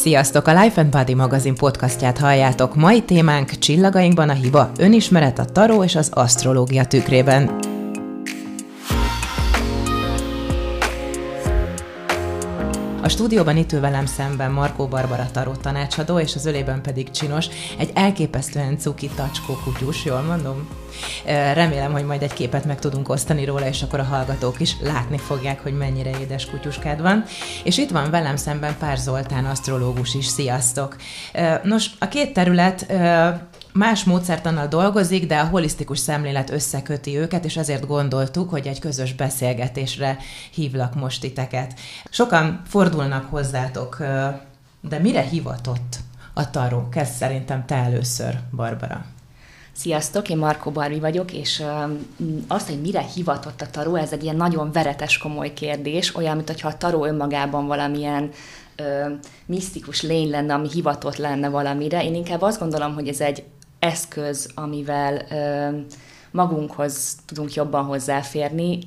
Sziasztok! A Life and Body magazin podcastját halljátok. Mai témánk csillagainkban a hiba, önismeret, a taró és az asztrológia tükrében. A stúdióban itt ül velem szemben Markó Barbara taró tanácsadó, és az ölében pedig csinos, egy elképesztően cuki tacskó kutyus, jól mondom? Remélem, hogy majd egy képet meg tudunk osztani róla, és akkor a hallgatók is látni fogják, hogy mennyire édes kutyuskád van. És itt van velem szemben Pár Zoltán, asztrológus is. Sziasztok! Nos, a két terület más módszertannal dolgozik, de a holisztikus szemlélet összeköti őket, és ezért gondoltuk, hogy egy közös beszélgetésre hívlak most titeket. Sokan fordulnak hozzátok, de mire hivatott a taró? Kezd szerintem te először, Barbara. Sziasztok, én Markó Barbi vagyok, és azt, hogy mire hivatott a taró, ez egy ilyen nagyon veretes, komoly kérdés, olyan, mintha a taró önmagában valamilyen ö, misztikus lény lenne, ami hivatott lenne valamire. Én inkább azt gondolom, hogy ez egy eszköz, amivel magunkhoz tudunk jobban hozzáférni.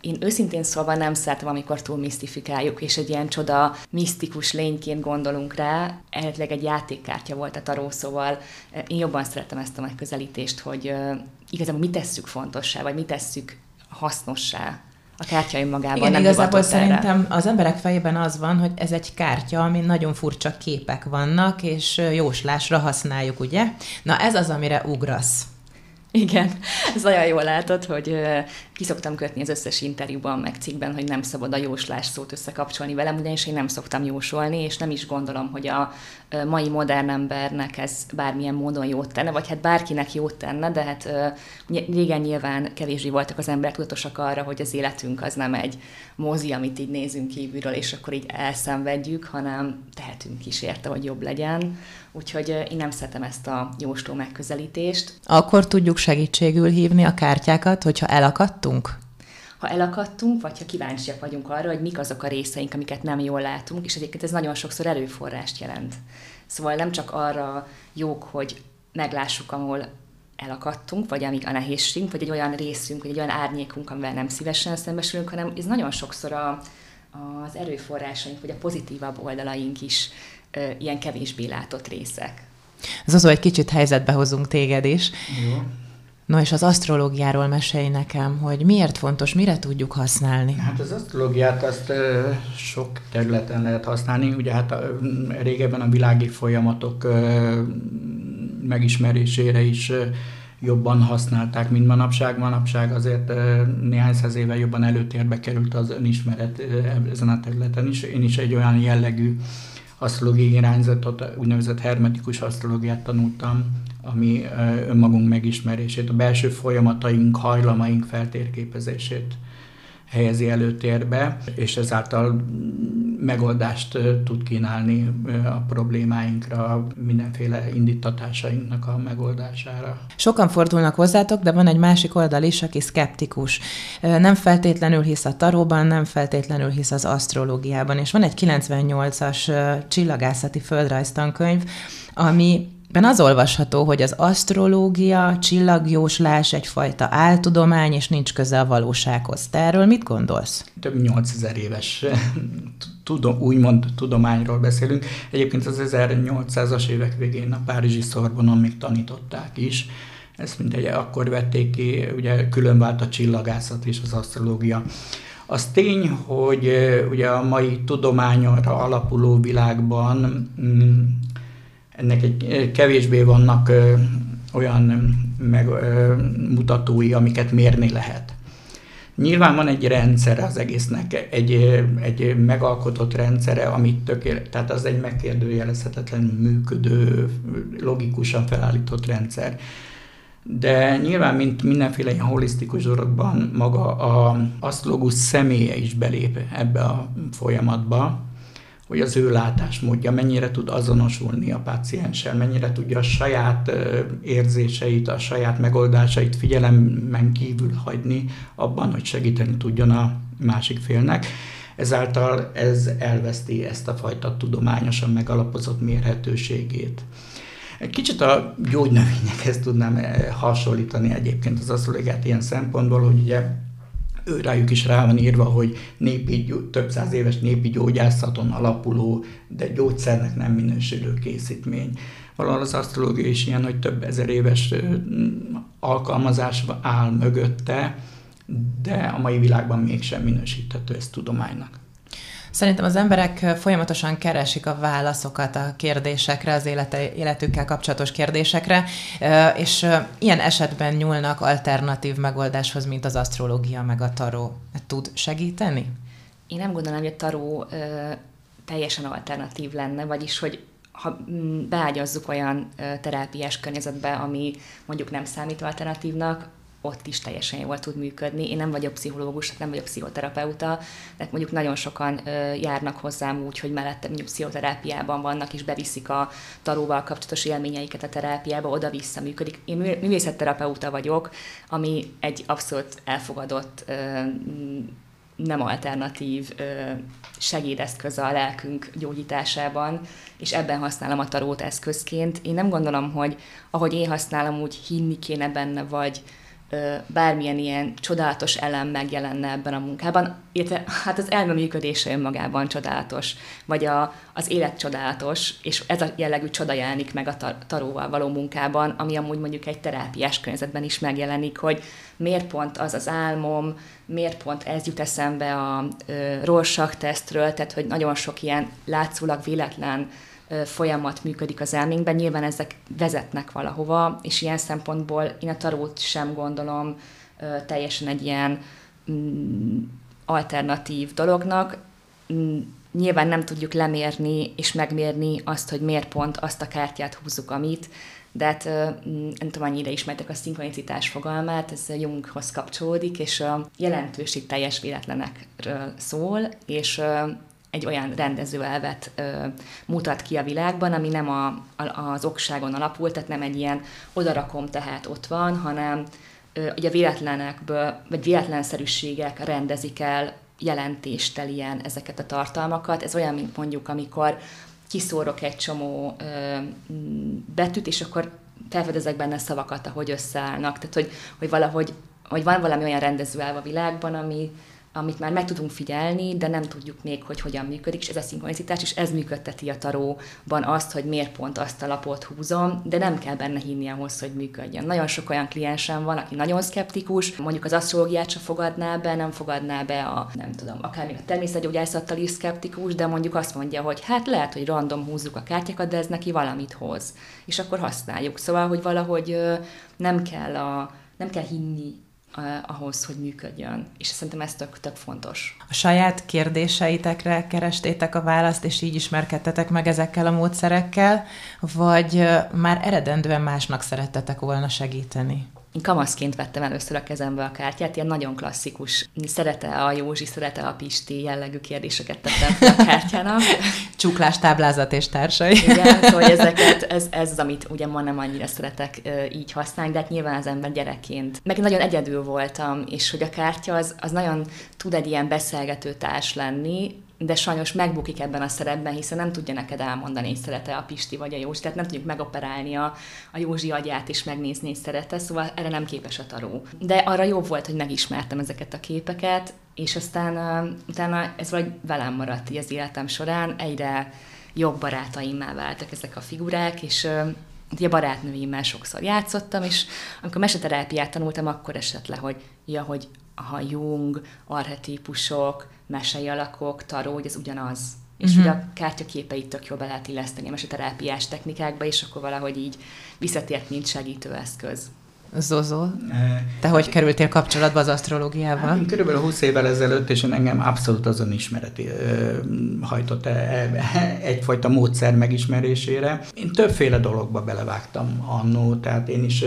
Én őszintén szólva nem szeretem, amikor túl misztifikáljuk, és egy ilyen csoda, misztikus lényként gondolunk rá. Eredetileg egy játékkártya volt a taró, szóval én jobban szeretem ezt a megközelítést, hogy igazából mit tesszük fontossá, vagy mit tesszük hasznossá a kártya önmagában Igen, nem igazából szerintem az emberek fejében az van, hogy ez egy kártya, ami nagyon furcsa képek vannak, és jóslásra használjuk, ugye? Na ez az, amire ugrasz. Igen, ez nagyon jól látod, hogy ki szoktam kötni az összes interjúban, meg cikkben, hogy nem szabad a jóslás szót összekapcsolni velem, ugyanis én nem szoktam jósolni, és nem is gondolom, hogy a mai modern embernek ez bármilyen módon jót tenne, vagy hát bárkinek jót tenne, de hát régen nyilván kevésbé voltak az emberek tudatosak arra, hogy az életünk az nem egy mozi, amit így nézünk kívülről, és akkor így elszenvedjük, hanem tehetünk is érte, hogy jobb legyen. Úgyhogy én nem szeretem ezt a jósló megközelítést. Akkor tudjuk segítségül hívni a kártyákat, hogyha elakadtunk? Ha elakadtunk, vagy ha kíváncsiak vagyunk arra, hogy mik azok a részeink, amiket nem jól látunk, és egyébként ez nagyon sokszor előforrást jelent. Szóval nem csak arra jók, hogy meglássuk, ahol elakadtunk, vagy amik a nehézségünk, vagy egy olyan részünk, vagy egy olyan árnyékunk, amivel nem szívesen szembesülünk, hanem ez nagyon sokszor a, az erőforrásaink, vagy a pozitívabb oldalaink is ö, ilyen kevésbé látott részek. Hogy egy kicsit helyzetbe hozunk téged is. Jó. No, és az asztrológiáról mesélj nekem, hogy miért fontos, mire tudjuk használni? Hát az asztrológiát azt sok területen lehet használni. Ugye hát a, régebben a világi folyamatok megismerésére is jobban használták, mint manapság. Manapság azért néhány száz éve jobban előtérbe került az önismeret ezen a területen is. Én is egy olyan jellegű asztrológiai irányzatot, úgynevezett hermetikus asztrológiát tanultam, ami önmagunk megismerését, a belső folyamataink, hajlamaink feltérképezését helyezi előtérbe, és ezáltal megoldást tud kínálni a problémáinkra, mindenféle indítatásainknak a megoldására. Sokan fordulnak hozzátok, de van egy másik oldal is, aki szkeptikus. Nem feltétlenül hisz a taróban, nem feltétlenül hisz az asztrológiában, és van egy 98-as csillagászati földrajztankönyv, ami Ben az olvasható, hogy az asztrológia, csillagjóslás egyfajta áltudomány, és nincs köze a valósághoz. Te erről mit gondolsz? Több mint 8000 éves tudom, úgymond tudományról beszélünk. Egyébként az 1800-as évek végén a Párizsi Szorbonon még tanították is. Ezt mindegy, akkor vették ki, ugye különvált a csillagászat és az asztrológia. Az tény, hogy ugye a mai tudományra alapuló világban mm, ennek egy kevésbé vannak olyan megmutatói, amiket mérni lehet. Nyilván van egy rendszer az egésznek, egy, egy megalkotott rendszere, amit tökéletes, tehát az egy megkérdőjelezhetetlen működő, logikusan felállított rendszer. De nyilván, mint mindenféle ilyen holisztikus dologban, maga a asztrológus személye is belép ebbe a folyamatba, hogy az ő látásmódja mennyire tud azonosulni a pácienssel, mennyire tudja a saját érzéseit, a saját megoldásait figyelemmen kívül hagyni abban, hogy segíteni tudjon a másik félnek. Ezáltal ez elveszti ezt a fajta tudományosan megalapozott mérhetőségét. Egy kicsit a gyógynövényekhez tudnám hasonlítani egyébként az asztrológiát ilyen szempontból, hogy ugye rájuk is rá van írva, hogy népi, több száz éves népi gyógyászaton alapuló, de gyógyszernek nem minősülő készítmény. Valahol az asztrológia is ilyen, hogy több ezer éves alkalmazás áll mögötte, de a mai világban mégsem minősíthető ez tudománynak. Szerintem az emberek folyamatosan keresik a válaszokat a kérdésekre, az élete, életükkel kapcsolatos kérdésekre, és ilyen esetben nyúlnak alternatív megoldáshoz, mint az asztrológia meg a taró. Tud segíteni? Én nem gondolom, hogy a taró teljesen alternatív lenne, vagyis hogy ha mm, beágyazzuk olyan terápiás környezetbe, ami mondjuk nem számít alternatívnak, ott is teljesen jól tud működni. Én nem vagyok pszichológus, nem vagyok pszichoterapeuta, de mondjuk nagyon sokan járnak hozzám úgy, hogy mellette mondjuk pszichoterápiában vannak, és beviszik a taróval kapcsolatos élményeiket a terápiába, oda-vissza működik. Én művészetterapeuta vagyok, ami egy abszolút elfogadott nem alternatív segédeszköz a lelkünk gyógyításában, és ebben használom a tarót eszközként. Én nem gondolom, hogy ahogy én használom, úgy hinni kéne benne, vagy bármilyen ilyen csodálatos elem megjelenne ebben a munkában, illetve hát az elme működése önmagában csodálatos, vagy a, az élet csodálatos, és ez a jellegű csoda jelenik meg a tar- taróval való munkában, ami amúgy mondjuk egy terápiás környezetben is megjelenik, hogy miért pont az az álmom, miért pont ez jut eszembe a Rorschach tesztről, tehát hogy nagyon sok ilyen látszólag véletlen folyamat működik az elménkben, nyilván ezek vezetnek valahova, és ilyen szempontból én a tarót sem gondolom teljesen egy ilyen mm, alternatív dolognak. Mm, nyilván nem tudjuk lemérni és megmérni azt, hogy miért pont azt a kártyát húzzuk, amit, de hát mm, nem tudom, annyira ismertek a szinkronicitás fogalmát, ez Junghoz kapcsolódik, és a jelentőség teljes véletlenekről szól, és egy olyan rendezőelvet ö, mutat ki a világban, ami nem a, a, az okságon alapul, tehát nem egy ilyen odarakom tehát ott van, hanem ö, ugye véletlenekből, vagy véletlenszerűségek rendezik el jelentéstelien ezeket a tartalmakat. Ez olyan, mint mondjuk, amikor kiszórok egy csomó ö, betűt, és akkor felfedezek benne szavakat, ahogy összeállnak. Tehát, hogy, hogy valahogy hogy van valami olyan rendezőelv a világban, ami, amit már meg tudunk figyelni, de nem tudjuk még, hogy hogyan működik, és ez a szinkronicitás, és ez működteti a taróban azt, hogy miért pont azt a lapot húzom, de nem kell benne hinni ahhoz, hogy működjön. Nagyon sok olyan kliensem van, aki nagyon szkeptikus, mondjuk az asztrológiát sem fogadná be, nem fogadná be a, nem tudom, akár még a természetgyógyászattal is szkeptikus, de mondjuk azt mondja, hogy hát lehet, hogy random húzzuk a kártyákat, de ez neki valamit hoz. És akkor használjuk. Szóval, hogy valahogy nem kell a nem kell hinni ahhoz, hogy működjön. És szerintem ez tök, tök fontos. A saját kérdéseitekre kerestétek a választ, és így ismerkedtetek meg ezekkel a módszerekkel, vagy már eredendően másnak szerettetek volna segíteni? Én kamaszként vettem először a kezembe a kártyát, ilyen nagyon klasszikus, szerete a Józsi, szerete a Pisti jellegű kérdéseket tettem fel a kártyának. Csuklás táblázat és társai. Igen, hogy szóval ezeket, ez, ez az, amit ugye ma nem annyira szeretek így használni, de hát nyilván az ember gyerekként. Meg nagyon egyedül voltam, és hogy a kártya az, az nagyon tud egy ilyen beszélgető társ lenni, de sajnos megbukik ebben a szerepben, hiszen nem tudja neked elmondani, hogy szerete a Pisti vagy a Józsi, tehát nem tudjuk megoperálni a, a Józsi agyát és megnézni, hogy szerete, szóval erre nem képes a taró. De arra jobb volt, hogy megismertem ezeket a képeket, és aztán uh, utána ez vagy velem maradt így az életem során, egyre jobb barátaimmá váltak ezek a figurák, és uh, ugye barátnőimmel sokszor játszottam, és amikor meseterápiát tanultam, akkor esett le, hogy ja, hogy ha Jung, arhetípusok, mesei alakok, taró, hogy ez ugyanaz. És uh-huh. hogy a kártyaképeit tök jól be lehet illeszteni a terápiás technikákba, és akkor valahogy így visszatért, mint segítőeszköz. Zozó, te hogy kerültél kapcsolatba az asztrológiával? Hát, körülbelül 20 évvel ezelőtt, és engem abszolút azon ismereti hajtott e, e, egyfajta módszer megismerésére. Én többféle dologba belevágtam annó, tehát én is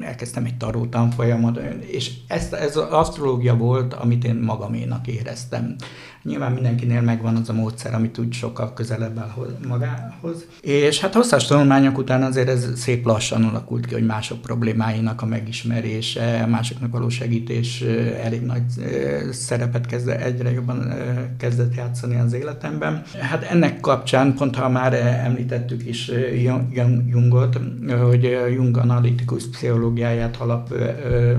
elkezdtem egy taró tanfolyamot, és ez, ez az asztrológia volt, amit én magaménak éreztem. Nyilván mindenkinél megvan az a módszer, amit úgy sokkal közelebb áll magához. És hát hosszas tanulmányok után azért ez szép lassan alakult ki, hogy mások problémáinak a megismerése, másoknak való segítés elég nagy szerepet kezd, egyre jobban kezdett játszani az életemben. Hát ennek kapcsán, pont ha már említettük is Jungot, hogy Jung analitikus pszichológiáját alap,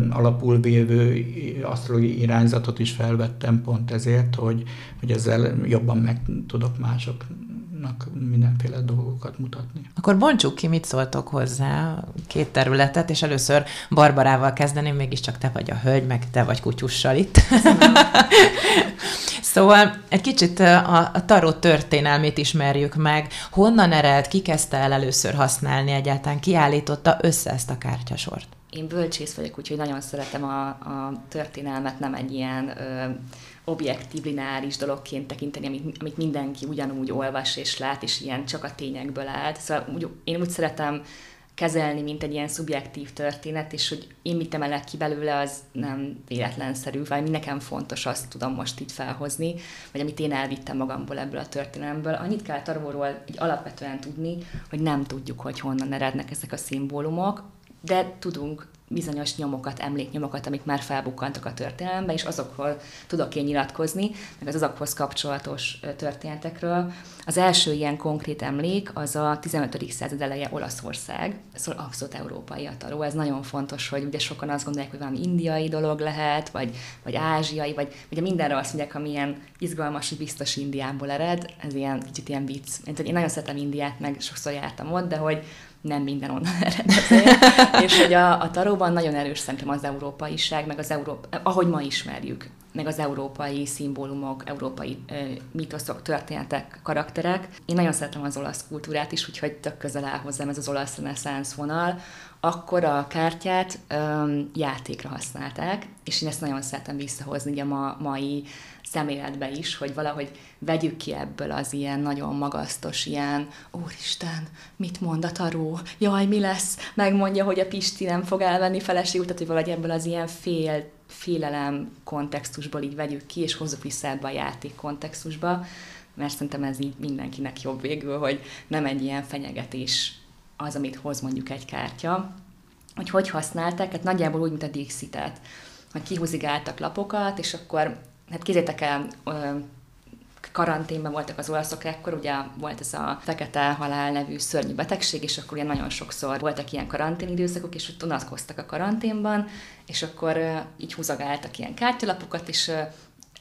alapul vévő asztrológiai irányzatot is felvettem pont ezért, hogy, hogy ezzel jobban meg tudok másoknak mindenféle dolgokat mutatni. Akkor bontsuk ki, mit szóltok hozzá két területet, és először Barbarával kezdeném, mégiscsak te vagy a hölgy, meg te vagy kutyussal itt. szóval egy kicsit a, a tarot történelmét ismerjük meg. Honnan ered, ki kezdte el először használni egyáltalán, kiállította össze ezt a kártyasort? Én bölcsész vagyok, úgyhogy nagyon szeretem a, a történelmet, nem egy ilyen ö, objektív, lineáris dologként tekinteni, amit, amit mindenki ugyanúgy olvas és lát, és ilyen csak a tényekből állt. Szóval úgy, én úgy szeretem kezelni, mint egy ilyen szubjektív történet, és hogy én mit emelek ki belőle, az nem véletlenszerű, vagy nekem fontos, azt tudom most így felhozni, vagy amit én elvittem magamból ebből a történelemből. Annyit kell arról így alapvetően tudni, hogy nem tudjuk, hogy honnan erednek ezek a szimbólumok, de tudunk bizonyos nyomokat, emléknyomokat, amik már felbukkantak a történelembe, és azokról tudok én nyilatkozni, meg az azokhoz kapcsolatos történetekről. Az első ilyen konkrét emlék az a 15. század eleje Olaszország, szóval abszolút európai a taró. Ez nagyon fontos, hogy ugye sokan azt gondolják, hogy valami indiai dolog lehet, vagy, vagy ázsiai, vagy ugye mindenre azt mondják, ami ilyen izgalmas, hogy biztos Indiából ered, ez ilyen kicsit ilyen vicc. Én nagyon szeretem Indiát, meg sokszor jártam ott, de hogy nem minden onnan ered és hogy a, a taróban nagyon erős szerintem az európaiság, meg az Európa, ahogy ma ismerjük, meg az európai szimbólumok, európai ö, mitoszok, történetek, karakterek. Én nagyon szeretem az olasz kultúrát is, úgyhogy tök közel áll hozzám ez az olasz reneszánsz vonal. Akkor a kártyát ö, játékra használták, és én ezt nagyon szeretem visszahozni a ma, mai szemléletbe is, hogy valahogy vegyük ki ebből az ilyen nagyon magasztos, ilyen úristen, mit mond a taró, jaj, mi lesz, megmondja, hogy a Pisti nem fog elvenni feleségül, vagy ebből az ilyen fél, félelem kontextusból így vegyük ki, és hozzuk vissza ebbe a játék kontextusba, mert szerintem ez így mindenkinek jobb végül, hogy nem egy ilyen fenyegetés az, amit hoz mondjuk egy kártya, hogy hogy használták, hát nagyjából úgy, mint a Dixit-et, hogy kihúzigáltak lapokat, és akkor hát kézzétek el, karanténban voltak az olaszok ekkor, ugye volt ez a fekete halál nevű szörnyű betegség, és akkor ugye nagyon sokszor voltak ilyen karantén időszakok, és ott unatkoztak a karanténban, és akkor így húzagáltak ilyen kártyalapokat, és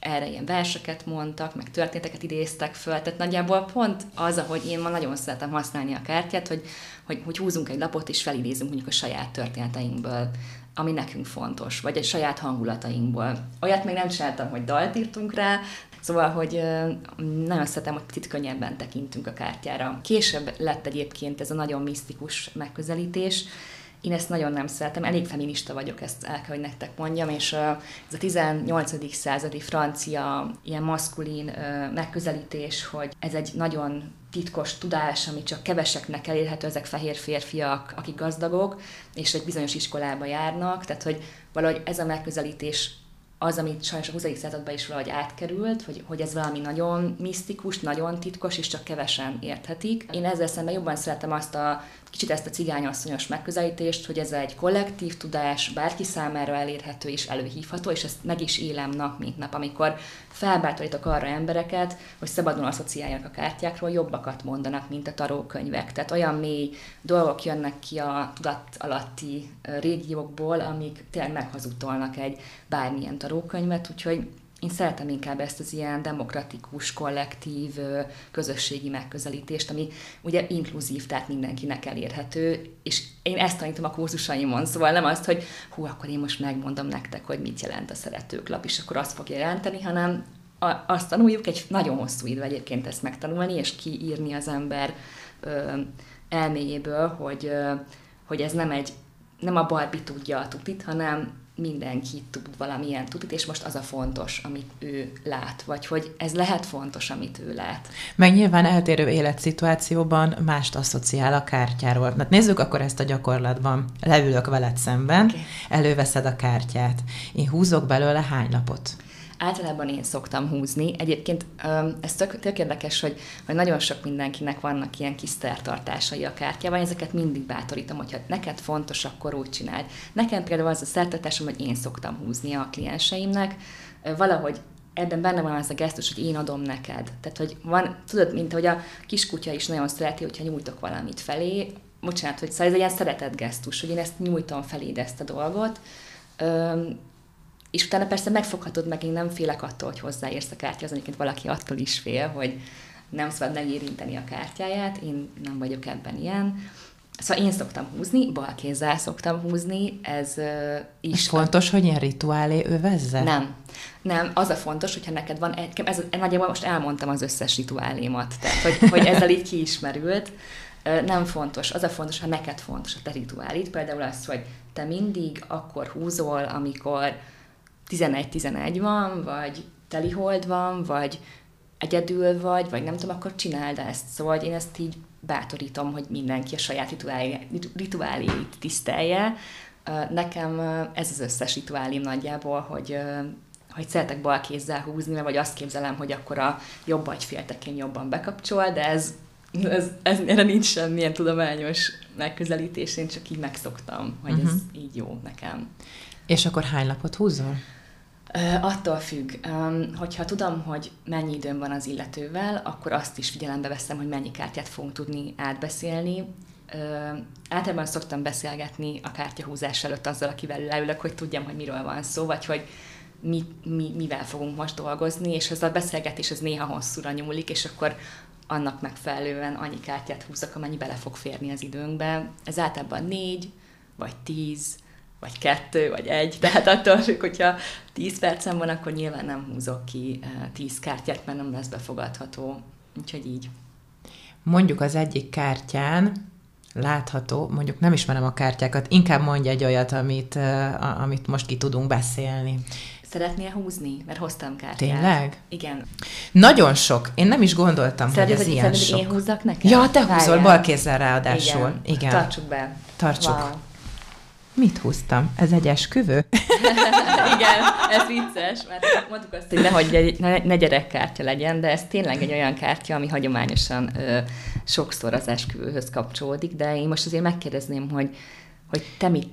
erre ilyen verseket mondtak, meg történeteket idéztek föl, tehát nagyjából pont az, ahogy én ma nagyon szeretem használni a kártyát, hogy, hogy, hogy húzunk egy lapot, és felidézünk mondjuk a saját történeteinkből ami nekünk fontos, vagy egy saját hangulatainkból. Olyat még nem csináltam, hogy dalt írtunk rá, Szóval, hogy nagyon szeretem, hogy picit könnyebben tekintünk a kártyára. Később lett egyébként ez a nagyon misztikus megközelítés, én ezt nagyon nem szeretem, elég feminista vagyok, ezt el kell, hogy nektek mondjam, és ez a 18. századi francia ilyen maszkulin megközelítés, hogy ez egy nagyon titkos tudás, ami csak keveseknek elérhető, ezek fehér férfiak, akik gazdagok, és egy bizonyos iskolába járnak, tehát hogy valahogy ez a megközelítés az, amit sajnos a 20. században is valahogy átkerült, hogy, hogy ez valami nagyon misztikus, nagyon titkos, és csak kevesen érthetik. Én ezzel szemben jobban szeretem azt a kicsit ezt a cigányasszonyos megközelítést, hogy ez egy kollektív tudás, bárki számára elérhető és előhívható, és ezt meg is élem nap, mint nap, amikor felbátorítok arra embereket, hogy szabadon asszociáljanak a kártyákról, jobbakat mondanak, mint a tarókönyvek. Tehát olyan mély dolgok jönnek ki a tudat alatti régiókból, amik tényleg meghazudtolnak egy bármilyen tarókönyvet, úgyhogy én szeretem inkább ezt az ilyen demokratikus, kollektív, közösségi megközelítést, ami ugye inkluzív, tehát mindenkinek elérhető, és én ezt tanítom a kurzusaimon, szóval nem azt, hogy hú, akkor én most megmondom nektek, hogy mit jelent a szeretőklap, és akkor azt fog jelenteni, hanem azt tanuljuk, egy nagyon hosszú idő egyébként ezt megtanulni, és kiírni az ember ö, elméjéből, hogy, ö, hogy ez nem egy nem a Barbie tudja a tutit, hanem mindenki tud valamilyen tudit, és most az a fontos, amit ő lát, vagy hogy ez lehet fontos, amit ő lát. Meg nyilván eltérő életszituációban mást asszociál a kártyáról. Na, nézzük akkor ezt a gyakorlatban. Leülök veled szemben, okay. előveszed a kártyát. Én húzok belőle hány lapot? Általában én szoktam húzni. Egyébként ez tök, tök érdekes, hogy, hogy nagyon sok mindenkinek vannak ilyen kis szertartásai a kártyában, ezeket mindig bátorítom, hogyha neked fontos, akkor úgy csináld. Nekem például az a szertartásom, hogy én szoktam húzni a klienseimnek, valahogy ebben benne van az a gesztus, hogy én adom neked. Tehát, hogy van, tudod, mint hogy a kiskutya is nagyon szereti, hogyha nyújtok valamit felé, bocsánat, hogy szóval ez egy ilyen szeretett gesztus, hogy én ezt nyújtom feléd ezt a dolgot, és utána persze megfoghatod meg, én nem félek attól, hogy hozzáérsz a kártyához, egyébként valaki attól is fél, hogy nem szabad megérinteni a kártyáját, én nem vagyok ebben ilyen. Szóval én szoktam húzni, bal kézzel szoktam húzni, ez uh, is... Ez fontos, hogy ilyen rituálé övezze? Nem. Nem, az a fontos, hogyha neked van, egy, ez, nagyjából most elmondtam az összes rituálémat, tehát hogy, hogy ezzel így kiismerült. Nem fontos, az a fontos, ha neked fontos a te rituálit, például az, hogy te mindig akkor húzol, amikor 11-11 van, vagy telihold van, vagy egyedül vagy, vagy nem tudom, akkor csináld ezt. Szóval én ezt így bátorítom, hogy mindenki a saját rituáléit tisztelje. Nekem ez az összes rituálém nagyjából, hogy hogy szeretek bal kézzel húzni, vagy azt képzelem, hogy akkor a jobb agyféltekén jobban bekapcsol, de ez, ez, ez erre nincs semmilyen tudományos megközelítés, én csak így megszoktam, hogy uh-huh. ez mhm. így jó nekem. És akkor hány lapot húzol? Attól függ, hogyha tudom, hogy mennyi időm van az illetővel, akkor azt is figyelembe veszem, hogy mennyi kártyát fogunk tudni átbeszélni. Általában szoktam beszélgetni a kártyahúzás előtt azzal, akivel leülök, hogy tudjam, hogy miről van szó, vagy hogy mi, mi, mivel fogunk most dolgozni, és ez a beszélgetés ez néha hosszúra nyúlik, és akkor annak megfelelően annyi kártyát húzok, amennyi bele fog férni az időnkbe. Ez általában négy, vagy tíz, vagy kettő, vagy egy, tehát attól függ, hogyha 10 percem van, akkor nyilván nem húzok ki 10 eh, kártyát, mert nem lesz befogadható. Úgyhogy így. Mondjuk az egyik kártyán látható, mondjuk nem ismerem a kártyákat, inkább mondj egy olyat, amit, uh, amit most ki tudunk beszélni. Szeretnél húzni? Mert hoztam kártyát. Tényleg? Igen. Nagyon sok. Én nem is gondoltam, Szeretnél, hogy ez ilyen sok. én húzzak neked? Ja, te húzol bal kézzel ráadásul. Igen. Igen. Tartsuk be. Tartsuk. Wow. Mit húztam? Ez egy esküvő? Igen, ez vicces, mert mondtuk azt, hogy nehogy egy, ne, ne gyerekkártya legyen, de ez tényleg egy olyan kártya, ami hagyományosan ö, sokszor az esküvőhöz kapcsolódik, de én most azért megkérdezném, hogy, hogy te mit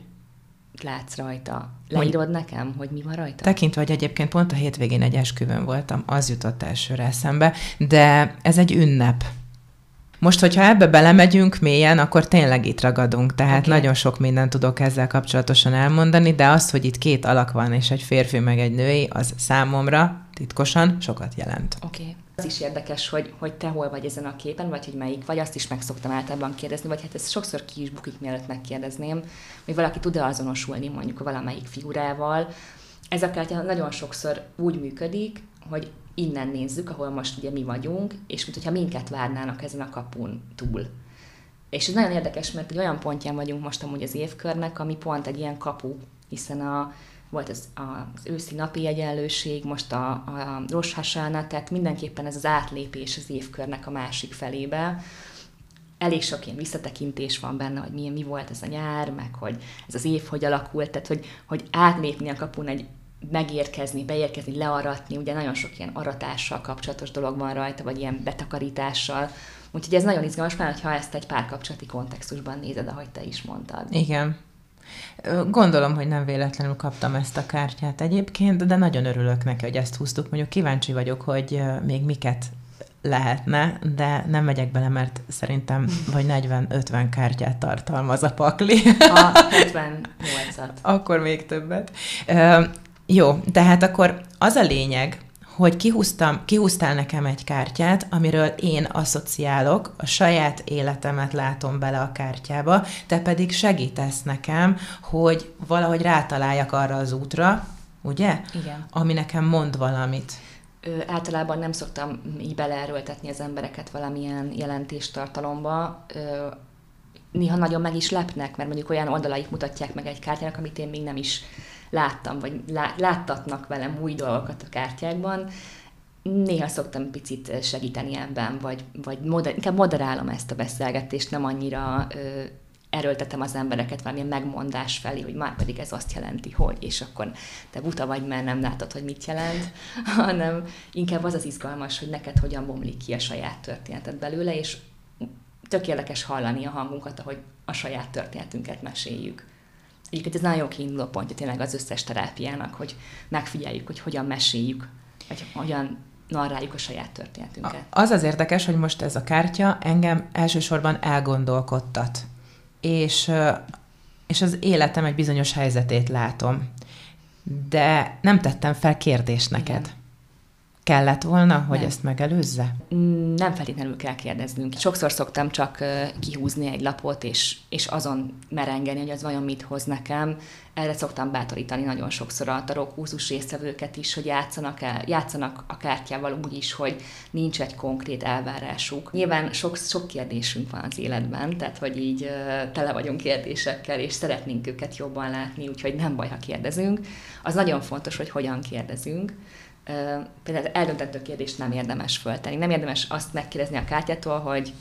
látsz rajta? Leírod nekem, hogy mi van rajta? Tekintve, hogy egyébként pont a hétvégén egy esküvőn voltam, az jutott elsőre eszembe, de ez egy ünnep. Most, hogyha ebbe belemegyünk mélyen, akkor tényleg itt ragadunk, tehát okay. nagyon sok mindent tudok ezzel kapcsolatosan elmondani, de az, hogy itt két alak van, és egy férfi meg egy női, az számomra titkosan sokat jelent. Oké. Okay. Az is érdekes, hogy, hogy te hol vagy ezen a képen, vagy hogy melyik vagy, azt is meg szoktam általában kérdezni, vagy hát ez sokszor ki is bukik, mielőtt megkérdezném, hogy valaki tud-e azonosulni mondjuk valamelyik figurával. Ez a kártya nagyon sokszor úgy működik, hogy innen nézzük, ahol most ugye mi vagyunk, és mint hogyha minket várnának ezen a kapun túl. És ez nagyon érdekes, mert egy olyan pontján vagyunk most amúgy az évkörnek, ami pont egy ilyen kapu, hiszen a, volt az, az őszi napi egyenlőség, most a, a Rosh Hashanah, tehát mindenképpen ez az átlépés az évkörnek a másik felébe. Elég sok ilyen visszatekintés van benne, hogy milyen, mi volt ez a nyár, meg hogy ez az év hogy alakult, tehát hogy, hogy átlépni a kapun egy megérkezni, beérkezni, learatni, ugye nagyon sok ilyen aratással kapcsolatos dolog van rajta, vagy ilyen betakarítással. Úgyhogy ez nagyon izgalmas, mert ha ezt egy párkapcsolati kontextusban nézed, ahogy te is mondtad. Igen. Gondolom, hogy nem véletlenül kaptam ezt a kártyát egyébként, de nagyon örülök neki, hogy ezt húztuk. Mondjuk kíváncsi vagyok, hogy még miket lehetne, de nem megyek bele, mert szerintem vagy 40-50 kártyát tartalmaz a pakli. A 78-at. Akkor még többet. Jó, tehát akkor az a lényeg, hogy kihúztam, kihúztál nekem egy kártyát, amiről én asszociálok, a saját életemet látom bele a kártyába, te pedig segítesz nekem, hogy valahogy rátaláljak arra az útra, ugye? Igen. Ami nekem mond valamit. Ö, általában nem szoktam így beleerőltetni az embereket valamilyen jelentéstartalomba. Ö, néha nagyon meg is lepnek, mert mondjuk olyan oldalaik mutatják meg egy kártyának, amit én még nem is láttam, vagy láttatnak velem új dolgokat a kártyákban, néha szoktam picit segíteni ebben, vagy, vagy moder, inkább moderálom ezt a beszélgetést, nem annyira ö, erőltetem az embereket valamilyen megmondás felé, hogy már pedig ez azt jelenti, hogy, és akkor te buta vagy, mert nem látod, hogy mit jelent, hanem inkább az az izgalmas, hogy neked hogyan bomlik ki a saját történeted belőle, és tökéletes hallani a hangunkat, ahogy a saját történetünket meséljük. Egyébként ez nagyon jó kiinduló pontja tényleg az összes terápiának, hogy megfigyeljük, hogy hogyan meséljük, vagy hogyan narráljuk a saját történetünket. Az az érdekes, hogy most ez a kártya engem elsősorban elgondolkodtat. És, és az életem egy bizonyos helyzetét látom. De nem tettem fel kérdést neked. Igen. Kellett volna, hogy nem. ezt megelőzze? Nem feltétlenül kell kérdeznünk. Sokszor szoktam csak kihúzni egy lapot, és, és azon merengeni, hogy az vajon mit hoz nekem. Erre szoktam bátorítani nagyon sokszor a tarokúzus résztvevőket is, hogy játszanak, el, játszanak a kártyával úgy is, hogy nincs egy konkrét elvárásuk. Nyilván sok, sok kérdésünk van az életben, tehát hogy így tele vagyunk kérdésekkel, és szeretnénk őket jobban látni, úgyhogy nem baj, ha kérdezünk. Az nagyon fontos, hogy hogyan kérdezünk például eldöntető kérdést nem érdemes föltenni. Nem érdemes azt megkérdezni a kártyától, hogy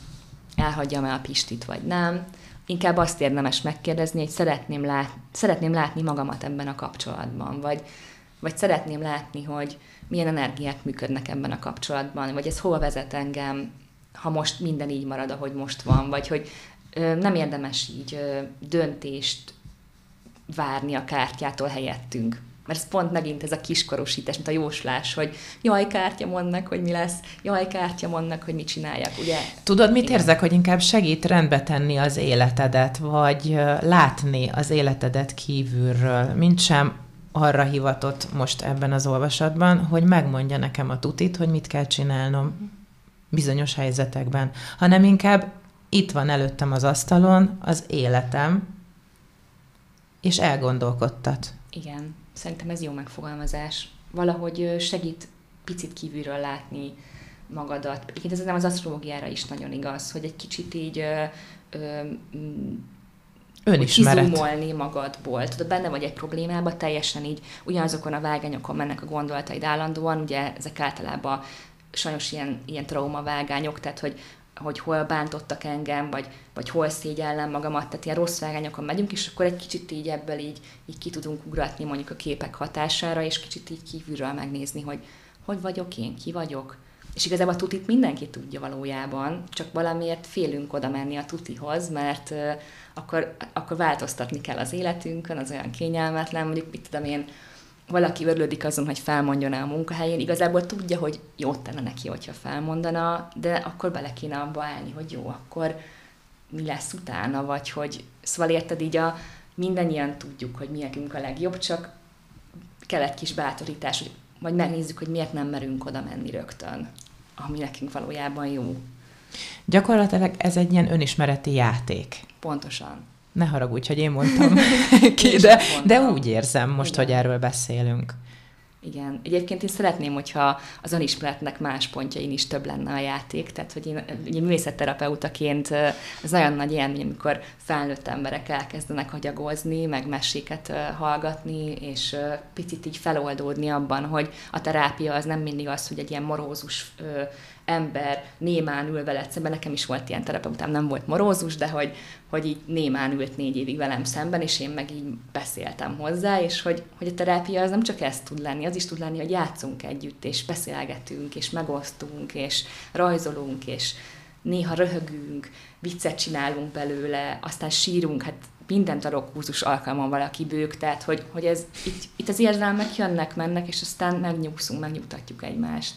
elhagyjam-e a Pistit, vagy nem. Inkább azt érdemes megkérdezni, hogy szeretném, lát, szeretném látni magamat ebben a kapcsolatban, vagy, vagy szeretném látni, hogy milyen energiák működnek ebben a kapcsolatban, vagy ez hova vezet engem, ha most minden így marad, ahogy most van, vagy hogy nem érdemes így döntést várni a kártyától helyettünk. Mert ez pont megint ez a kiskorosítás, mint a jóslás, hogy jaj, kártya mondnak, hogy mi lesz, jaj, kártya mondnak, hogy mit csináljak, ugye? Tudod, mit Igen. érzek, hogy inkább segít rendbe tenni az életedet, vagy látni az életedet kívülről, mint sem arra hivatott most ebben az olvasatban, hogy megmondja nekem a tutit, hogy mit kell csinálnom bizonyos helyzetekben, hanem inkább itt van előttem az asztalon az életem, és elgondolkodtat. Igen. Szerintem ez jó megfogalmazás. Valahogy segít picit kívülről látni magadat. Egyébként ez nem az asztrológiára is nagyon igaz, hogy egy kicsit így ö, ö, Önismeret. magadból. Tudod, benne vagy egy problémába, teljesen így ugyanazokon a vágányokon mennek a gondolataid állandóan, ugye ezek általában sajnos ilyen, ilyen traumavágányok, tehát hogy hogy hol bántottak engem, vagy, vagy hol szégyellem magamat, tehát ilyen rossz vágányokon megyünk, és akkor egy kicsit így ebből így, így ki tudunk ugratni mondjuk a képek hatására, és kicsit így kívülről megnézni, hogy hogy vagyok én, ki vagyok. És igazából a tutit mindenki tudja valójában, csak valamiért félünk oda menni a tutihoz, mert uh, akkor, akkor változtatni kell az életünkön, az olyan kényelmetlen, mondjuk mit tudom én, valaki örülődik azon, hogy felmondjon el a munkahelyén, igazából tudja, hogy jót tenne neki, hogyha felmondana, de akkor bele kéne abba állni, hogy jó, akkor mi lesz utána, vagy hogy, szóval érted így a, mindannyian tudjuk, hogy mi nekünk a legjobb, csak kell egy kis bátorítás, hogy vagy megnézzük, hogy miért nem merünk oda menni rögtön, ami nekünk valójában jó. Gyakorlatilag ez egy ilyen önismereti játék. Pontosan. Ne haragudj, hogy én mondtam ki, de, de úgy érzem most, Igen. hogy erről beszélünk. Igen. Egyébként én szeretném, hogyha az önismeretnek más pontjain is több lenne a játék. Tehát, hogy én ugye művészetterapeutaként ez nagyon nagy élmény, amikor felnőtt emberek elkezdenek agyagozni, meg meséket hallgatni, és picit így feloldódni abban, hogy a terápia az nem mindig az, hogy egy ilyen morózus ember némán ül veled szemben, nekem is volt ilyen terapeutám, nem volt morózus, de hogy, hogy így némán ült négy évig velem szemben, és én meg így beszéltem hozzá, és hogy, hogy a terápia az nem csak ez tud lenni, az is tud lenni, hogy játszunk együtt, és beszélgetünk, és megosztunk, és rajzolunk, és néha röhögünk, viccet csinálunk belőle, aztán sírunk, hát minden tarokkurzus alkalmon valaki bők, tehát hogy, hogy ez, itt, itt az érzelmek jönnek, mennek, és aztán megnyugszunk, megnyugtatjuk egymást.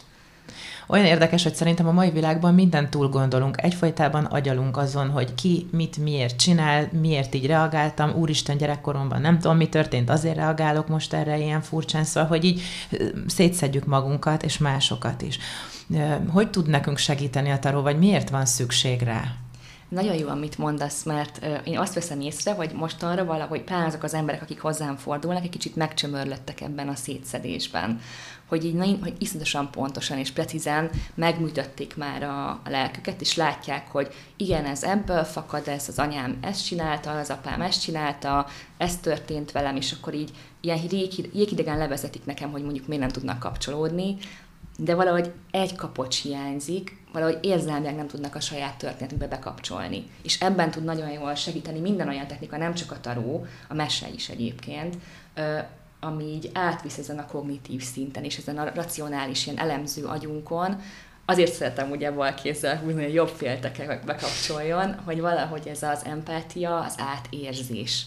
Olyan érdekes, hogy szerintem a mai világban mindent túl gondolunk. Egyfajtában agyalunk azon, hogy ki mit miért csinál, miért így reagáltam. Úristen, gyerekkoromban nem tudom, mi történt, azért reagálok most erre ilyen furcsán. Szóval, hogy így szétszedjük magunkat és másokat is. Hogy tud nekünk segíteni a taró, vagy miért van szükség rá? Nagyon jó, amit mondasz, mert én azt veszem észre, hogy mostanra valahogy pláne azok az emberek, akik hozzám fordulnak, egy kicsit megcsömörlöttek ebben a szétszedésben hogy így nagyon, hogy iszonyatosan pontosan és precízen megműtötték már a, a lelküket, és látják, hogy igen, ez ebből fakad, ez az anyám ezt csinálta, az apám ezt csinálta, ez történt velem, és akkor így ilyen jégidegen levezetik nekem, hogy mondjuk miért nem tudnak kapcsolódni, de valahogy egy kapocs hiányzik, valahogy érzelmileg nem tudnak a saját történetükbe bekapcsolni. És ebben tud nagyon jól segíteni minden olyan technika, nem csak a taró, a mese is egyébként, ami így átvisz ezen a kognitív szinten, és ezen a racionális, ilyen elemző agyunkon, azért szeretem ugye bal kézzel húzni, hogy jobb féltekkel bekapcsoljon, hogy valahogy ez az empátia, az átérzés.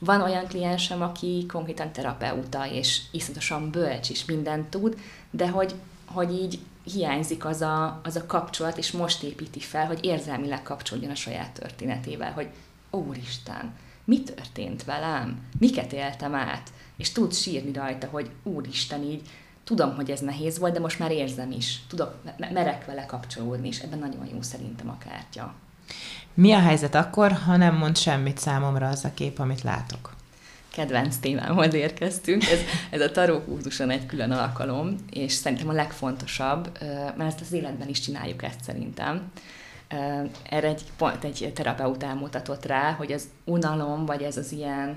Van olyan kliensem, aki konkrétan terapeuta, és iszonyatosan bölcs, és mindent tud, de hogy, hogy így hiányzik az a, az a kapcsolat, és most építi fel, hogy érzelmileg kapcsolódjon a saját történetével, hogy Úristen, mi történt velem? Miket éltem át? És tud sírni rajta, hogy Úristen, így tudom, hogy ez nehéz volt, de most már érzem is. Tudok, merek vele kapcsolódni, és ebben nagyon jó szerintem a kártya. Mi a helyzet akkor, ha nem mond semmit számomra az a kép, amit látok? kedvenc témámhoz érkeztünk. Ez, ez a tarókurzuson egy külön alkalom, és szerintem a legfontosabb, mert ezt az életben is csináljuk ezt szerintem. Erre egy, pont egy terapeut elmutatott rá, hogy az unalom, vagy ez az ilyen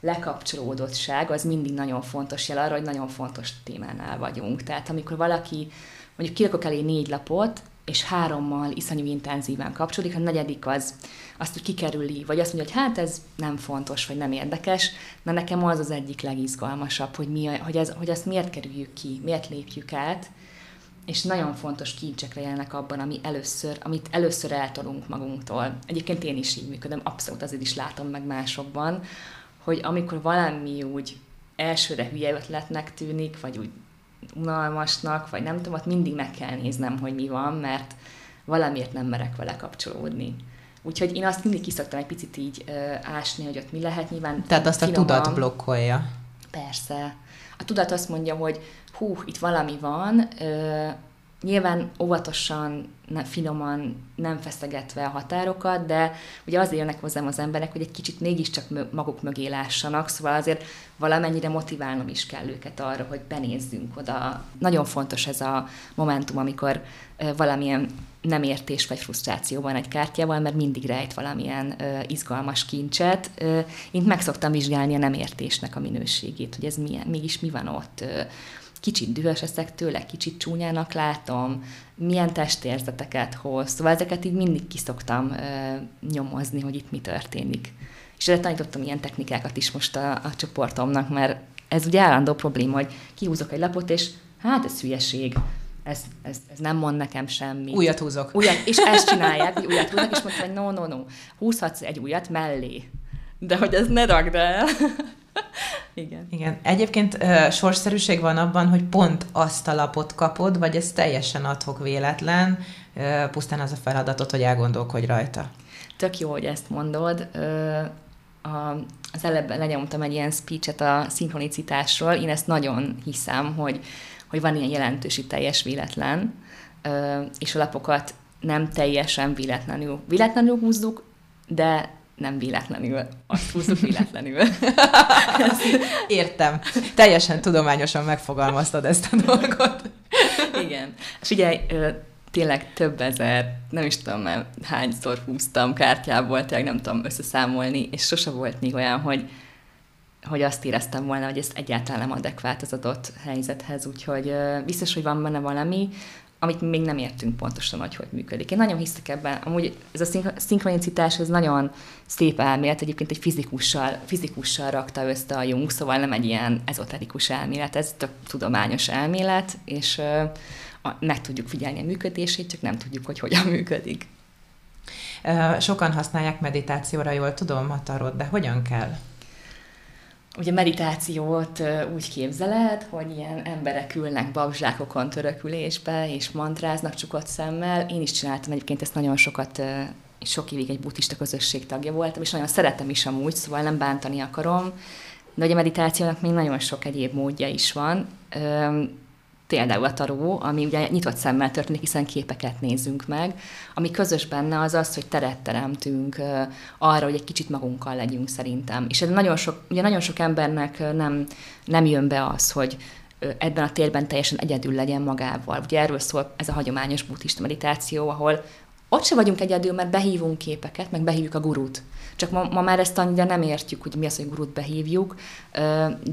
lekapcsolódottság, az mindig nagyon fontos jel arra, hogy nagyon fontos témánál vagyunk. Tehát amikor valaki, mondjuk kirakok elé négy lapot, és hárommal iszonyú intenzíven kapcsolódik, a negyedik az azt, hogy kikerüli, vagy azt mondja, hogy hát ez nem fontos, vagy nem érdekes, na nekem az az egyik legizgalmasabb, hogy, mi, hogy, ez, hogy azt miért kerüljük ki, miért lépjük át, és nagyon fontos kincsekre jelennek abban, ami először, amit először eltolunk magunktól. Egyébként én is így működöm, abszolút azért is látom meg másokban, hogy amikor valami úgy elsőre hülye ötletnek tűnik, vagy úgy unalmasnak, vagy nem tudom, ott mindig meg kell néznem, hogy mi van, mert valamiért nem merek vele kapcsolódni. Úgyhogy én azt mindig kiszoktam egy picit így ö, ásni, hogy ott mi lehet nyilván. Tehát azt finoman. a tudat blokkolja. Persze. A tudat azt mondja, hogy hú, itt valami van, ö, nyilván óvatosan, finoman, nem feszegetve a határokat, de ugye azért jönnek hozzám az emberek, hogy egy kicsit mégiscsak maguk mögé lássanak, szóval azért valamennyire motiválnom is kell őket arra, hogy benézzünk oda. Nagyon fontos ez a momentum, amikor valamilyen nem értés vagy frusztráció van egy kártyával, mert mindig rejt valamilyen ö, izgalmas kincset. Ö, én meg szoktam vizsgálni a nem értésnek a minőségét, hogy ez milyen, mégis mi van ott. Ö, kicsit dühös leszek tőle, kicsit csúnyának látom, milyen testérzeteket hoz. Szóval ezeket így mindig kiszoktam ö, nyomozni, hogy itt mi történik. És erre tanítottam ilyen technikákat is most a, a csoportomnak, mert ez ugye állandó probléma, hogy kihúzok egy lapot, és hát ez hülyeség, ez, ez, ez nem mond nekem semmit. Újat húzok. Újat, és ezt csinálják, hogy újat húznak, és mondtam, hogy no, no, no, húzhatsz egy újat mellé. De hogy ez ne ragd el. Igen. Igen. Egyébként uh, sorszerűség van abban, hogy pont azt a lapot kapod, vagy ez teljesen adhok véletlen, uh, pusztán az a feladatot, hogy elgondolkodj rajta. Tök jó, hogy ezt mondod. Uh, a, az előbb lenyomtam egy ilyen speechet a szinkronicitásról, én ezt nagyon hiszem, hogy, hogy van ilyen jelentősi teljes véletlen, uh, és a lapokat nem teljesen véletlenül. Véletlenül húzzuk, de nem véletlenül, azt húzzuk véletlenül. Értem. Teljesen tudományosan megfogalmaztad ezt a dolgot. Igen. Figyelj, tényleg több ezer, nem is tudom már hányszor húztam kártyából, tényleg nem tudom összeszámolni, és sose volt még olyan, hogy, hogy azt éreztem volna, hogy ez egyáltalán nem adekvát az adott helyzethez, úgyhogy biztos, hogy van benne valami, amit még nem értünk pontosan, hogy hogy működik. Én nagyon hiszek ebben. Amúgy ez a szinkronicitás, ez nagyon szép elmélet, egyébként egy fizikussal, fizikussal rakta össze a Jung, szóval nem egy ilyen ezoterikus elmélet, ez tök tudományos elmélet, és uh, meg tudjuk figyelni a működését, csak nem tudjuk, hogy hogyan működik. Sokan használják meditációra, jól tudom, a tarot, de hogyan kell? Ugye meditációt úgy képzeled, hogy ilyen emberek ülnek babzsákokon törökülésbe, és mantráznak csukott szemmel. Én is csináltam egyébként ezt nagyon sokat, sok évig egy buddhista közösség tagja voltam, és nagyon szeretem is amúgy, szóval nem bántani akarom. De ugye meditációnak még nagyon sok egyéb módja is van például a taró, ami ugye nyitott szemmel történik, hiszen képeket nézzünk meg. Ami közös benne az az, hogy teret teremtünk arra, hogy egy kicsit magunkkal legyünk szerintem. És ez nagyon sok, ugye nagyon sok embernek nem, nem jön be az, hogy ebben a térben teljesen egyedül legyen magával. Ugye erről szól ez a hagyományos buddhista meditáció, ahol ott se vagyunk egyedül, mert behívunk képeket, meg behívjuk a gurút. Csak ma, ma már ezt annyira nem értjük, hogy mi az, hogy gurút behívjuk,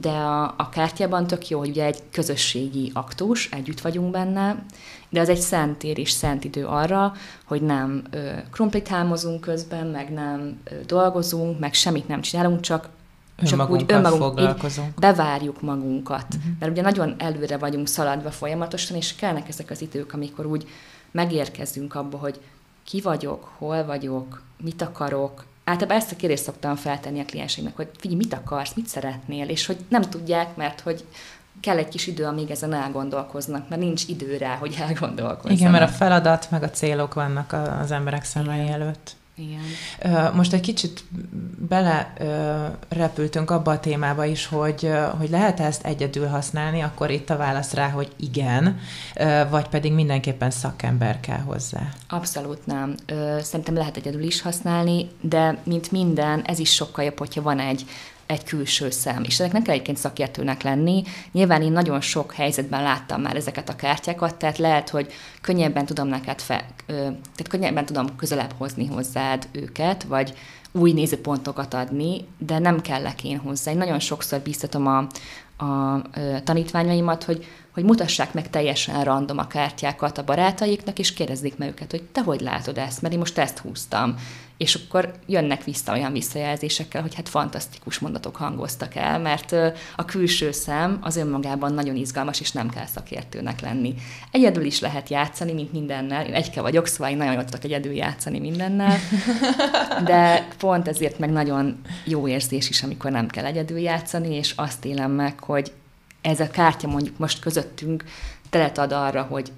de a, a kártyában tök jó, hogy ugye egy közösségi aktus, együtt vagyunk benne, de az egy szentér és szent idő arra, hogy nem krumplit hámozunk közben, meg nem dolgozunk, meg semmit nem csinálunk, csak csak úgy önmagunk foglalkozunk. bevárjuk magunkat. Uh-huh. Mert ugye nagyon előre vagyunk szaladva folyamatosan, és kellnek ezek az idők, amikor úgy megérkezünk abba, hogy ki vagyok, hol vagyok, mit akarok. Általában ezt a kérdést szoktam feltenni a klienseimnek, hogy figyelj, mit akarsz, mit szeretnél, és hogy nem tudják, mert hogy kell egy kis idő, amíg ezen elgondolkoznak, mert nincs idő rá, hogy elgondolkozzanak. Igen, mert a feladat, meg a célok vannak az emberek szemei előtt. Igen. Most egy kicsit bele repültünk abba a témába is, hogy, hogy lehet ezt egyedül használni, akkor itt a válasz rá, hogy igen, vagy pedig mindenképpen szakember kell hozzá. Abszolút nem. Szerintem lehet egyedül is használni, de mint minden, ez is sokkal jobb, hogyha van egy egy külső szem. És ezek nem kell egyébként szakértőnek lenni. Nyilván én nagyon sok helyzetben láttam már ezeket a kártyákat, tehát lehet, hogy könnyebben tudom neked fe, tehát könnyebben tudom közelebb hozni hozzád őket, vagy új nézőpontokat adni, de nem kellek én hozzá. Én nagyon sokszor bíztatom a, a tanítványaimat, hogy, hogy mutassák meg teljesen random a kártyákat a barátaiknak, és kérdezzék meg őket, hogy te hogy látod ezt, mert én most ezt húztam és akkor jönnek vissza olyan visszajelzésekkel, hogy hát fantasztikus mondatok hangoztak el, mert a külső szem az önmagában nagyon izgalmas, és nem kell szakértőnek lenni. Egyedül is lehet játszani, mint mindennel. Én egyke vagyok, szóval én nagyon jól tudok egyedül játszani mindennel, de pont ezért meg nagyon jó érzés is, amikor nem kell egyedül játszani, és azt élem meg, hogy ez a kártya mondjuk most közöttünk teret ad arra, hogy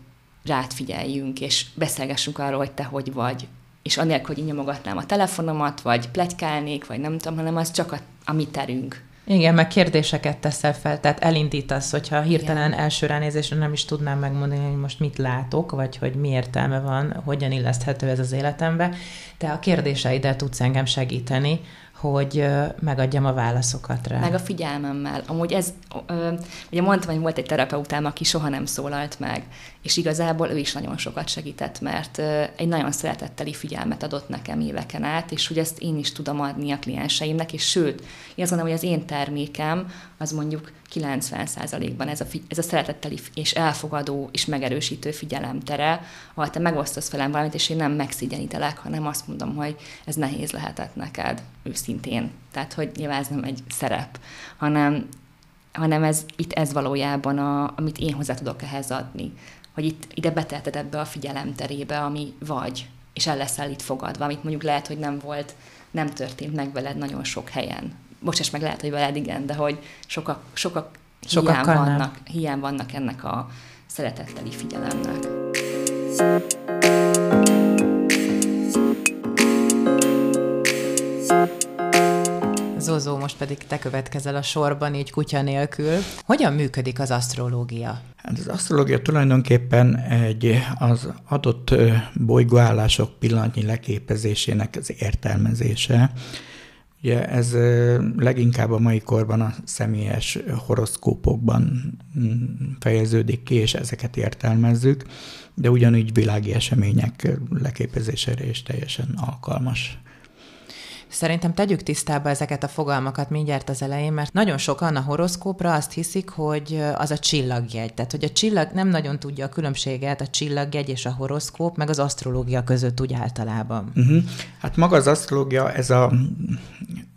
rád figyeljünk, és beszélgessünk arról, hogy te hogy vagy, és anélkül, hogy nyomogatnám a telefonomat, vagy pletykálnék, vagy nem tudom, hanem az csak a, a mi terünk. Igen, meg kérdéseket teszel fel, tehát elindítasz, hogyha hirtelen Igen. első ránézésre nem is tudnám megmondani, hogy most mit látok, vagy hogy mi értelme van, hogyan illeszthető ez az életembe, te a kérdéseiddel tudsz engem segíteni, hogy megadjam a válaszokat rá. Meg a figyelmemmel. Amúgy ez, ugye mondtam, hogy volt egy terapeutám, aki soha nem szólalt meg, és igazából ő is nagyon sokat segített, mert egy nagyon szeretetteli figyelmet adott nekem éveken át, és hogy ezt én is tudom adni a klienseimnek, és sőt, én azt gondolom, hogy az én termékem az mondjuk 90%-ban ez a, ez a szeretetteli és elfogadó és megerősítő figyelemtere, ahol te megosztasz velem valamit, és én nem megszigyenítelek, hanem azt mondom, hogy ez nehéz lehetett neked, őszintén. Tehát, hogy nyilván ez nem egy szerep, hanem, hanem ez, itt ez valójában, a, amit én hozzá tudok ehhez adni. Hogy itt ide betelted ebbe a figyelemterébe, ami vagy, és el leszel itt fogadva, amit mondjuk lehet, hogy nem volt, nem történt meg veled nagyon sok helyen bocsáss meg, lehet, hogy veled igen, de hogy sokak, sokak hiány vannak, hiány vannak ennek a szeretetteli figyelemnek. Zozó, most pedig te következel a sorban, így kutya nélkül. Hogyan működik az asztrológia? Hát az asztrológia tulajdonképpen egy az adott bolygóállások pillanatnyi leképezésének az értelmezése. Ugye ez leginkább a mai korban a személyes horoszkópokban mm, fejeződik ki, és ezeket értelmezzük, de ugyanúgy világi események leképezésére is teljesen alkalmas. Szerintem tegyük tisztába ezeket a fogalmakat mindjárt az elején, mert nagyon sokan a horoszkópra azt hiszik, hogy az a csillagjegy. Tehát, hogy a csillag nem nagyon tudja a különbséget a csillagjegy és a horoszkóp, meg az asztrológia között úgy általában. Uh-huh. Hát maga az asztrológia, ez a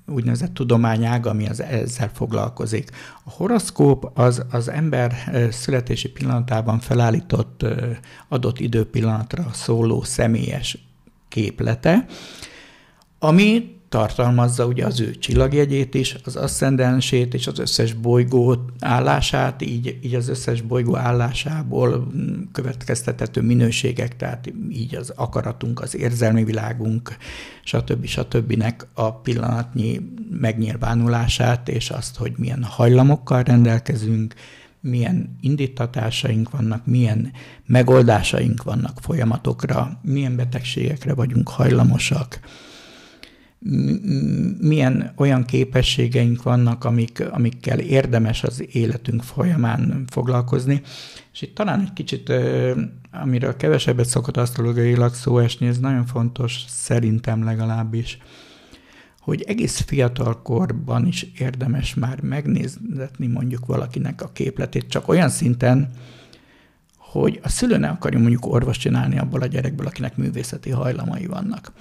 úgynevezett tudományág, ami az ezzel foglalkozik. A horoszkóp az az ember születési pillanatában felállított adott időpillanatra szóló személyes képlete, ami tartalmazza ugye az ő csillagjegyét is, az aszcendensét és az összes bolygó állását, így, így az összes bolygó állásából következtethető minőségek, tehát így az akaratunk, az érzelmi világunk, stb. stb. a pillanatnyi megnyilvánulását, és azt, hogy milyen hajlamokkal rendelkezünk, milyen indítatásaink vannak, milyen megoldásaink vannak folyamatokra, milyen betegségekre vagyunk hajlamosak, milyen olyan képességeink vannak, amik, amikkel érdemes az életünk folyamán foglalkozni. És itt talán egy kicsit, amiről kevesebbet szokott asztrológiailag szó esni, ez nagyon fontos, szerintem legalábbis, hogy egész fiatal korban is érdemes már megnézni mondjuk valakinek a képletét, csak olyan szinten, hogy a szülő ne akarja mondjuk orvos csinálni abból a gyerekből, akinek művészeti hajlamai vannak.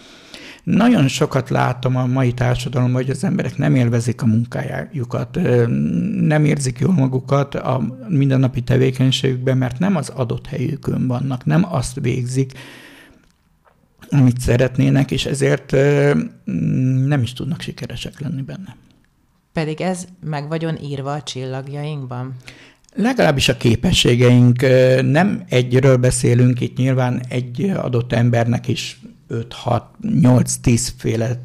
Nagyon sokat látom a mai társadalomban, hogy az emberek nem élvezik a munkájukat, nem érzik jól magukat a mindennapi tevékenységükben, mert nem az adott helyükön vannak, nem azt végzik, amit szeretnének, és ezért nem is tudnak sikeresek lenni benne. Pedig ez meg vagyon írva a csillagjainkban? Legalábbis a képességeink, nem egyről beszélünk, itt nyilván egy adott embernek is 5, 6, 8, 10 féle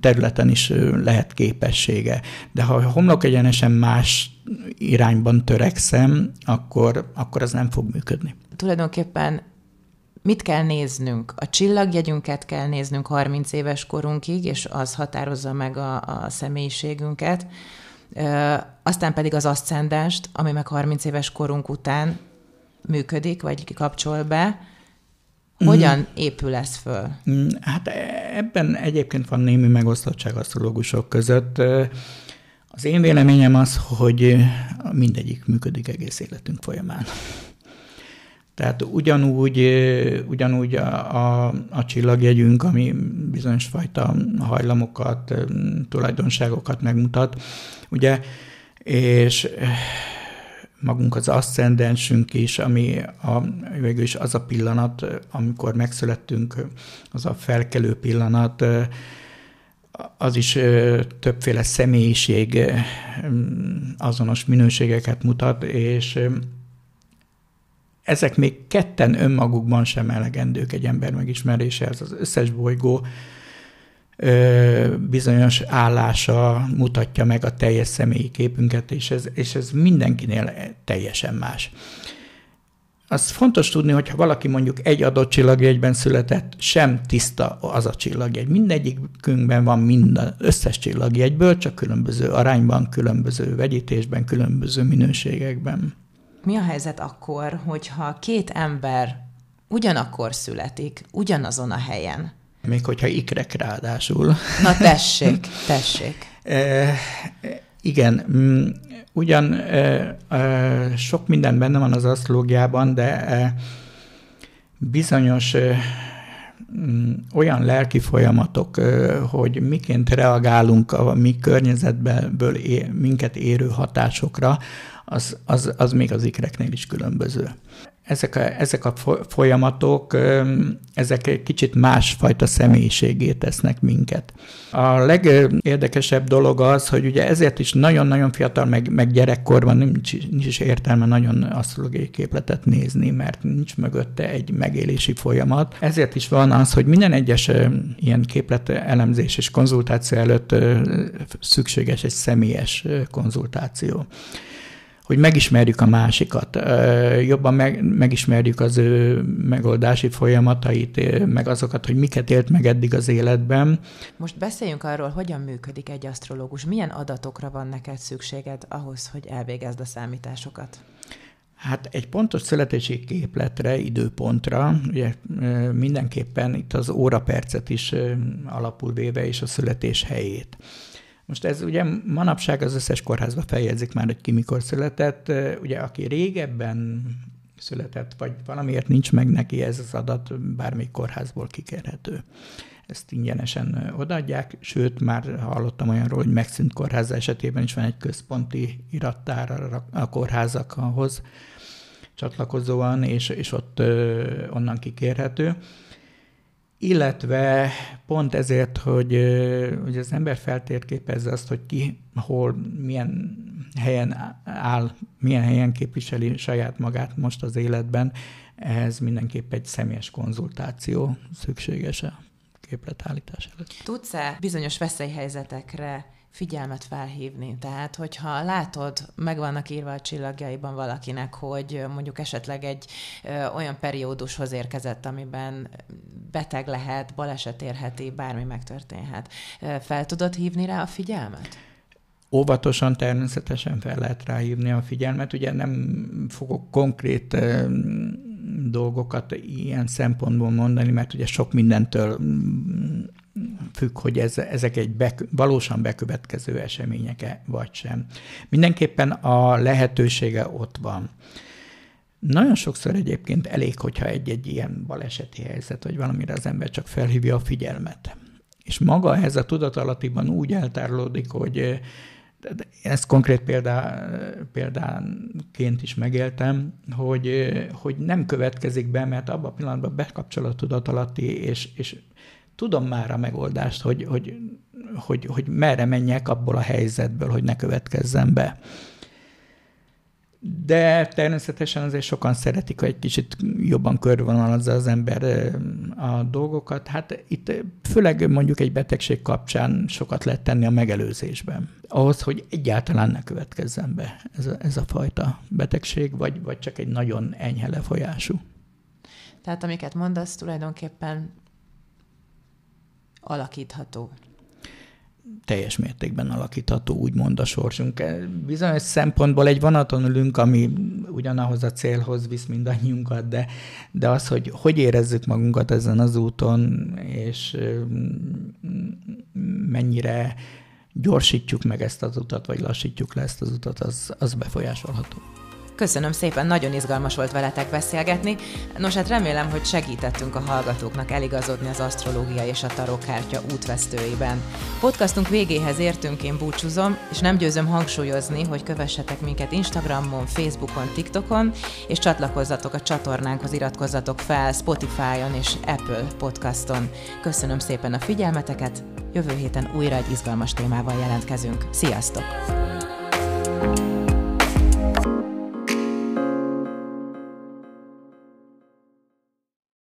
területen is lehet képessége. De ha homlok egyenesen más irányban törekszem, akkor, akkor az nem fog működni. Tulajdonképpen mit kell néznünk? A csillagjegyünket kell néznünk 30 éves korunkig, és az határozza meg a, a személyiségünket. Ö, aztán pedig az aszcendást, ami meg 30 éves korunk után működik, vagy kapcsol be. Hogyan mm. épül ez föl? Mm, hát ebben egyébként van némi megosztottság asztrológusok között. Az én véleményem az, hogy mindegyik működik egész életünk folyamán. Tehát ugyanúgy, ugyanúgy a, a, a csillagjegyünk, ami bizonyos fajta hajlamokat, tulajdonságokat megmutat, ugye, és magunk az aszcendensünk is, ami a, végül is az a pillanat, amikor megszülettünk, az a felkelő pillanat, az is többféle személyiség azonos minőségeket mutat, és ezek még ketten önmagukban sem elegendők egy ember megismeréséhez. Az összes bolygó bizonyos állása mutatja meg a teljes személyi képünket, és ez, és ez mindenkinél teljesen más. Az fontos tudni, hogy ha valaki mondjuk egy adott csillagjegyben született, sem tiszta az a csillagjegy. Mindegyikünkben van minden, összes csillagjegyből, csak különböző arányban, különböző vegyítésben, különböző minőségekben mi a helyzet akkor, hogyha két ember ugyanakkor születik, ugyanazon a helyen? Még hogyha ikrek ráadásul. Na tessék, tessék. e, igen, mm, ugyan e, e, sok minden benne van az asztrológiában, de e, bizonyos e, olyan lelki folyamatok, hogy miként reagálunk a mi környezetből minket érő hatásokra, az, az, az még az ikreknél is különböző. Ezek a, ezek a folyamatok, ezek egy kicsit másfajta személyiségét tesznek minket. A legérdekesebb dolog az, hogy ugye ezért is nagyon-nagyon fiatal, meg, meg gyerekkorban nincs, nincs is értelme nagyon asztrológiai képletet nézni, mert nincs mögötte egy megélési folyamat. Ezért is van az, hogy minden egyes ilyen képlet elemzés és konzultáció előtt szükséges egy személyes konzultáció hogy megismerjük a másikat, jobban meg, megismerjük az ő megoldási folyamatait, meg azokat, hogy miket élt meg eddig az életben. Most beszéljünk arról, hogyan működik egy asztrológus. Milyen adatokra van neked szükséged ahhoz, hogy elvégezd a számításokat? Hát egy pontos születési képletre, időpontra, ugye mindenképpen itt az órapercet is alapul véve, és a születés helyét. Most ez ugye manapság az összes kórházba feljegyzik már, hogy ki mikor született. Ugye aki régebben született, vagy valamiért nincs meg neki ez az adat, bármelyik kórházból kikérhető. Ezt ingyenesen odaadják, sőt, már hallottam olyanról, hogy megszűnt kórház esetében is van egy központi irattár a kórházakhoz csatlakozóan, és, és ott onnan kikérhető illetve pont ezért, hogy, hogy az ember feltérképezze azt, hogy ki, hol, milyen helyen áll, milyen helyen képviseli saját magát most az életben, ehhez mindenképp egy személyes konzultáció szükséges a képletállítás előtt. Tudsz-e bizonyos veszélyhelyzetekre figyelmet felhívni. Tehát, hogyha látod, meg vannak írva a csillagjaiban valakinek, hogy mondjuk esetleg egy ö, olyan periódushoz érkezett, amiben beteg lehet, baleset érheti, bármi megtörténhet. Fel tudod hívni rá a figyelmet? Óvatosan természetesen fel lehet ráhívni a figyelmet. Ugye nem fogok konkrét dolgokat ilyen szempontból mondani, mert ugye sok mindentől függ, hogy ez, ezek egy be, valósan bekövetkező események vagy sem. Mindenképpen a lehetősége ott van. Nagyon sokszor egyébként elég, hogyha egy-egy ilyen baleseti helyzet, vagy valamire az ember csak felhívja a figyelmet. És maga ez a tudatalattiban úgy eltárolódik, hogy ezt konkrét példá, példánként is megéltem, hogy, hogy nem következik be, mert abban a pillanatban bekapcsol a tudatalatti, és, és tudom már a megoldást, hogy, hogy, hogy, hogy merre menjek abból a helyzetből, hogy ne következzen be. De természetesen azért sokan szeretik, hogy egy kicsit jobban körvonalazza az ember a dolgokat. Hát itt főleg mondjuk egy betegség kapcsán sokat lehet tenni a megelőzésben. Ahhoz, hogy egyáltalán ne következzen be ez a, ez a fajta betegség, vagy, vagy csak egy nagyon enyhe lefolyású. Tehát amiket mondasz, tulajdonképpen alakítható teljes mértékben alakítható, úgymond a sorsunk. Bizonyos szempontból egy vonaton ülünk, ami ugyanahoz a célhoz visz mindannyiunkat, de, de az, hogy hogy érezzük magunkat ezen az úton, és mennyire gyorsítjuk meg ezt az utat, vagy lassítjuk le ezt az utat, az, az befolyásolható. Köszönöm szépen, nagyon izgalmas volt veletek beszélgetni. Nos, hát remélem, hogy segítettünk a hallgatóknak eligazodni az asztrológia és a tarokkártya útvesztőiben. Podcastunk végéhez értünk, én búcsúzom, és nem győzöm hangsúlyozni, hogy kövessetek minket Instagramon, Facebookon, TikTokon, és csatlakozzatok a csatornánkhoz, iratkozzatok fel Spotify-on és Apple podcaston. Köszönöm szépen a figyelmeteket, jövő héten újra egy izgalmas témával jelentkezünk. Sziasztok! thank you